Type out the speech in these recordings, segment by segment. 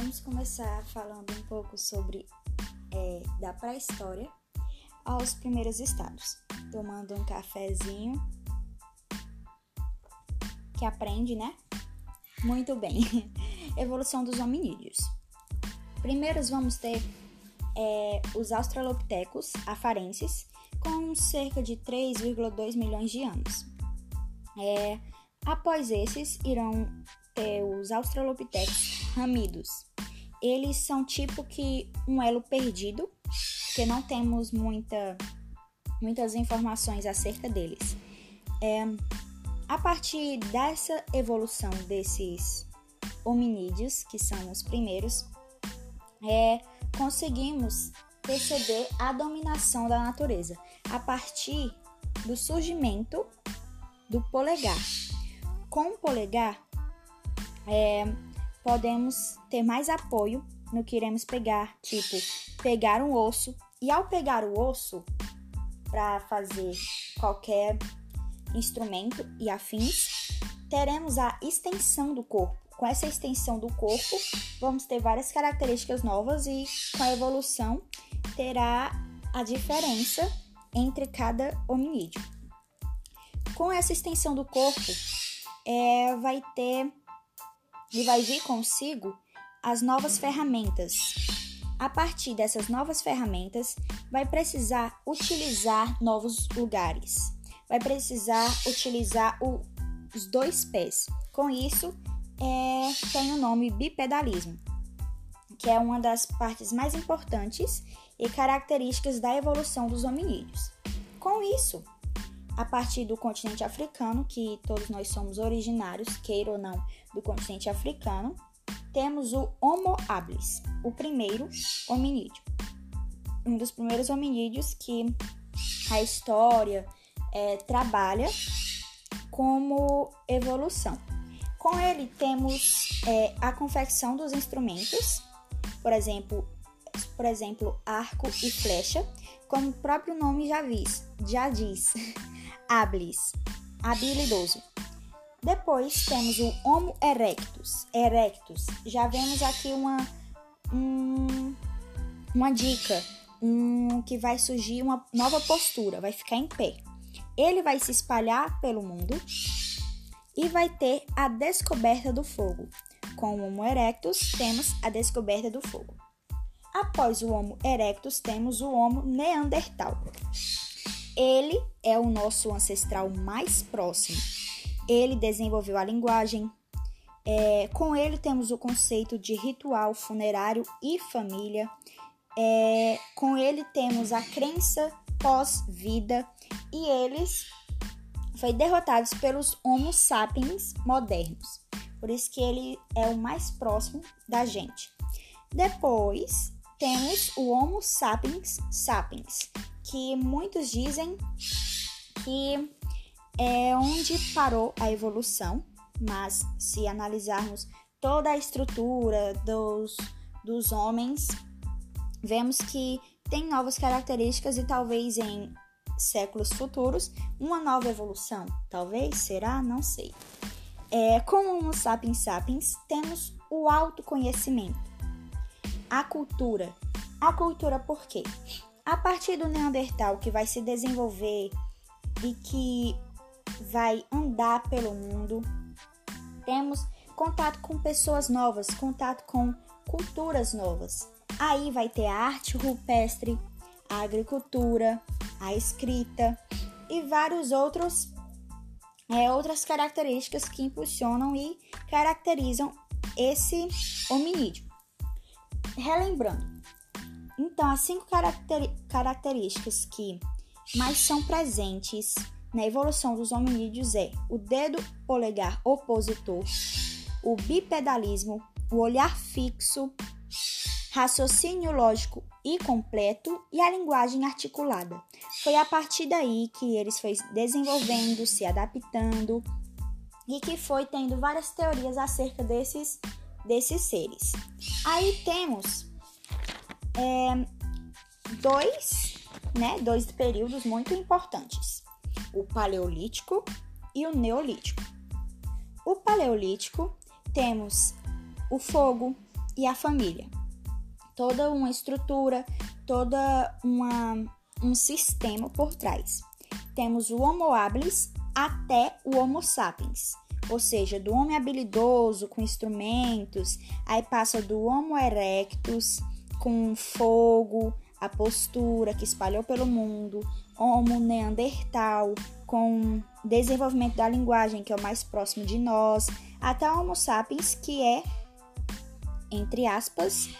vamos começar falando um pouco sobre é, da pré-história aos primeiros estados, tomando um cafezinho que aprende, né? Muito bem. Evolução dos hominídeos. Primeiros vamos ter é, os australopithecus afarenses, com cerca de 3,2 milhões de anos. É, após esses, irão ter os australopithecus ramidos. Eles são tipo que um elo perdido, porque não temos muita, muitas informações acerca deles. É, a partir dessa evolução desses hominídeos, que são os primeiros, é, conseguimos perceber a dominação da natureza a partir do surgimento do polegar. Com o polegar, é, podemos ter mais apoio no que iremos pegar, tipo pegar um osso e ao pegar o osso para fazer qualquer instrumento e afins, teremos a extensão do corpo. Com essa extensão do corpo, vamos ter várias características novas e com a evolução terá a diferença entre cada hominídeo. Com essa extensão do corpo, é, vai ter e vai vir consigo as novas ferramentas. A partir dessas novas ferramentas, vai precisar utilizar novos lugares, vai precisar utilizar o, os dois pés. Com isso, é, tem o nome bipedalismo, que é uma das partes mais importantes e características da evolução dos hominídeos. Com isso, a partir do continente africano, que todos nós somos originários, queira ou não, do continente africano, temos o Homo habilis, o primeiro hominídeo. Um dos primeiros hominídeos que a história é, trabalha como evolução. Com ele temos é, a confecção dos instrumentos, por exemplo, por exemplo, arco e flecha, como o próprio nome já, já diz, habilis, habilidoso. Depois temos o Homo erectus. Erectus. Já vemos aqui uma, um, uma dica, um, que vai surgir uma nova postura, vai ficar em pé. Ele vai se espalhar pelo mundo e vai ter a descoberta do fogo. Com o Homo erectus, temos a descoberta do fogo. Após o Homo erectus, temos o Homo neandertal. Ele é o nosso ancestral mais próximo. Ele desenvolveu a linguagem. É, com ele temos o conceito de ritual funerário e família. É, com ele temos a crença pós-vida e eles foi derrotados pelos Homo sapiens modernos. Por isso que ele é o mais próximo da gente. Depois temos o Homo sapiens sapiens, que muitos dizem que é onde parou a evolução, mas se analisarmos toda a estrutura dos, dos homens, vemos que tem novas características e talvez em séculos futuros uma nova evolução. Talvez, será? Não sei. É, com o Homo sapiens sapiens, temos o autoconhecimento a cultura. A cultura por quê? A partir do Neandertal que vai se desenvolver e que vai andar pelo mundo, temos contato com pessoas novas, contato com culturas novas. Aí vai ter a arte rupestre, a agricultura, a escrita e vários outros é, outras características que impulsionam e caracterizam esse hominídeo. Relembrando, então, as cinco características que mais são presentes na evolução dos hominídeos é o dedo polegar opositor, o bipedalismo, o olhar fixo, raciocínio lógico e completo e a linguagem articulada. Foi a partir daí que eles foi desenvolvendo, se adaptando e que foi tendo várias teorias acerca desses desses seres. Aí temos é, dois, né, dois períodos muito importantes: o Paleolítico e o Neolítico. O Paleolítico temos o fogo e a família. Toda uma estrutura, toda uma, um sistema por trás. Temos o Homo habilis até o Homo sapiens, ou seja, do homem habilidoso com instrumentos, aí passa do Homo erectus com fogo, a postura que espalhou pelo mundo, Homo neandertal com desenvolvimento da linguagem que é o mais próximo de nós, até Homo sapiens que é entre aspas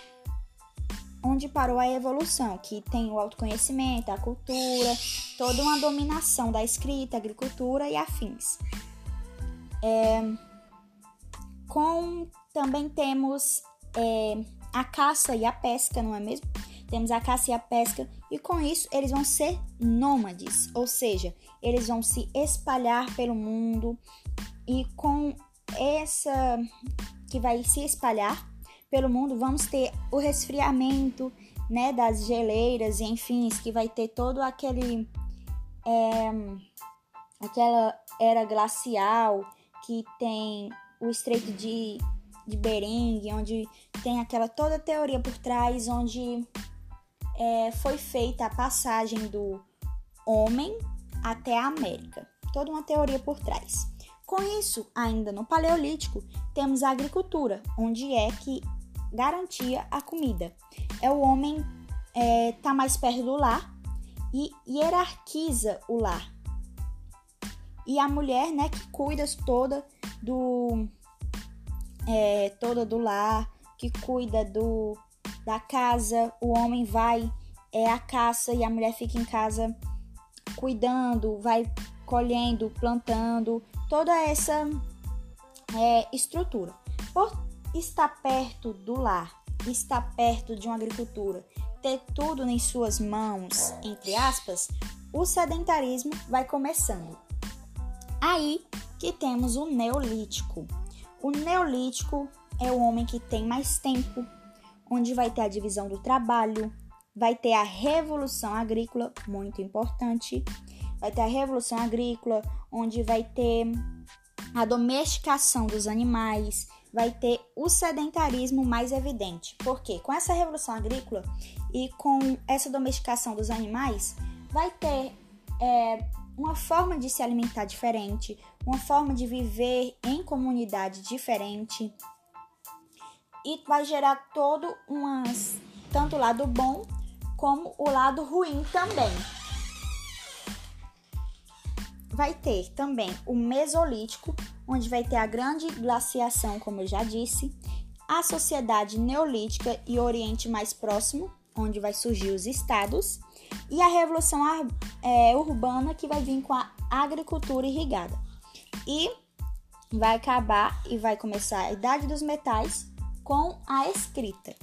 onde parou a evolução, que tem o autoconhecimento, a cultura, toda uma dominação da escrita, agricultura e afins. É, com também temos é, a caça e a pesca, não é mesmo? Temos a caça e a pesca, e com isso eles vão ser nômades, ou seja, eles vão se espalhar pelo mundo, e com essa que vai se espalhar pelo mundo, vamos ter o resfriamento né, das geleiras e enfim, que vai ter todo aquele é, aquela era glacial que tem o Estreito de, de Bering, onde tem aquela toda teoria por trás, onde é, foi feita a passagem do homem até a América. Toda uma teoria por trás. Com isso, ainda no Paleolítico, temos a agricultura, onde é que garantia a comida. É o homem é, tá mais perto do lar e hierarquiza o lar. E a mulher, né, que cuida toda do é, toda do lar, que cuida do da casa, o homem vai é a caça e a mulher fica em casa cuidando, vai colhendo, plantando, toda essa é, estrutura. Por estar perto do lar, estar perto de uma agricultura, ter tudo em suas mãos, entre aspas, o sedentarismo vai começando. Aí que temos o neolítico. O neolítico é o homem que tem mais tempo, onde vai ter a divisão do trabalho, vai ter a revolução agrícola, muito importante. Vai ter a revolução agrícola, onde vai ter a domesticação dos animais, vai ter o sedentarismo mais evidente. Porque com essa revolução agrícola e com essa domesticação dos animais, vai ter é, uma forma de se alimentar diferente, uma forma de viver em comunidade diferente e vai gerar todo umas tanto o lado bom como o lado ruim também. Vai ter também o Mesolítico, onde vai ter a grande glaciação, como eu já disse, a sociedade neolítica e Oriente mais próximo, onde vai surgir os estados, e a revolução é, urbana que vai vir com a agricultura irrigada. E vai acabar e vai começar a idade dos metais com a escrita.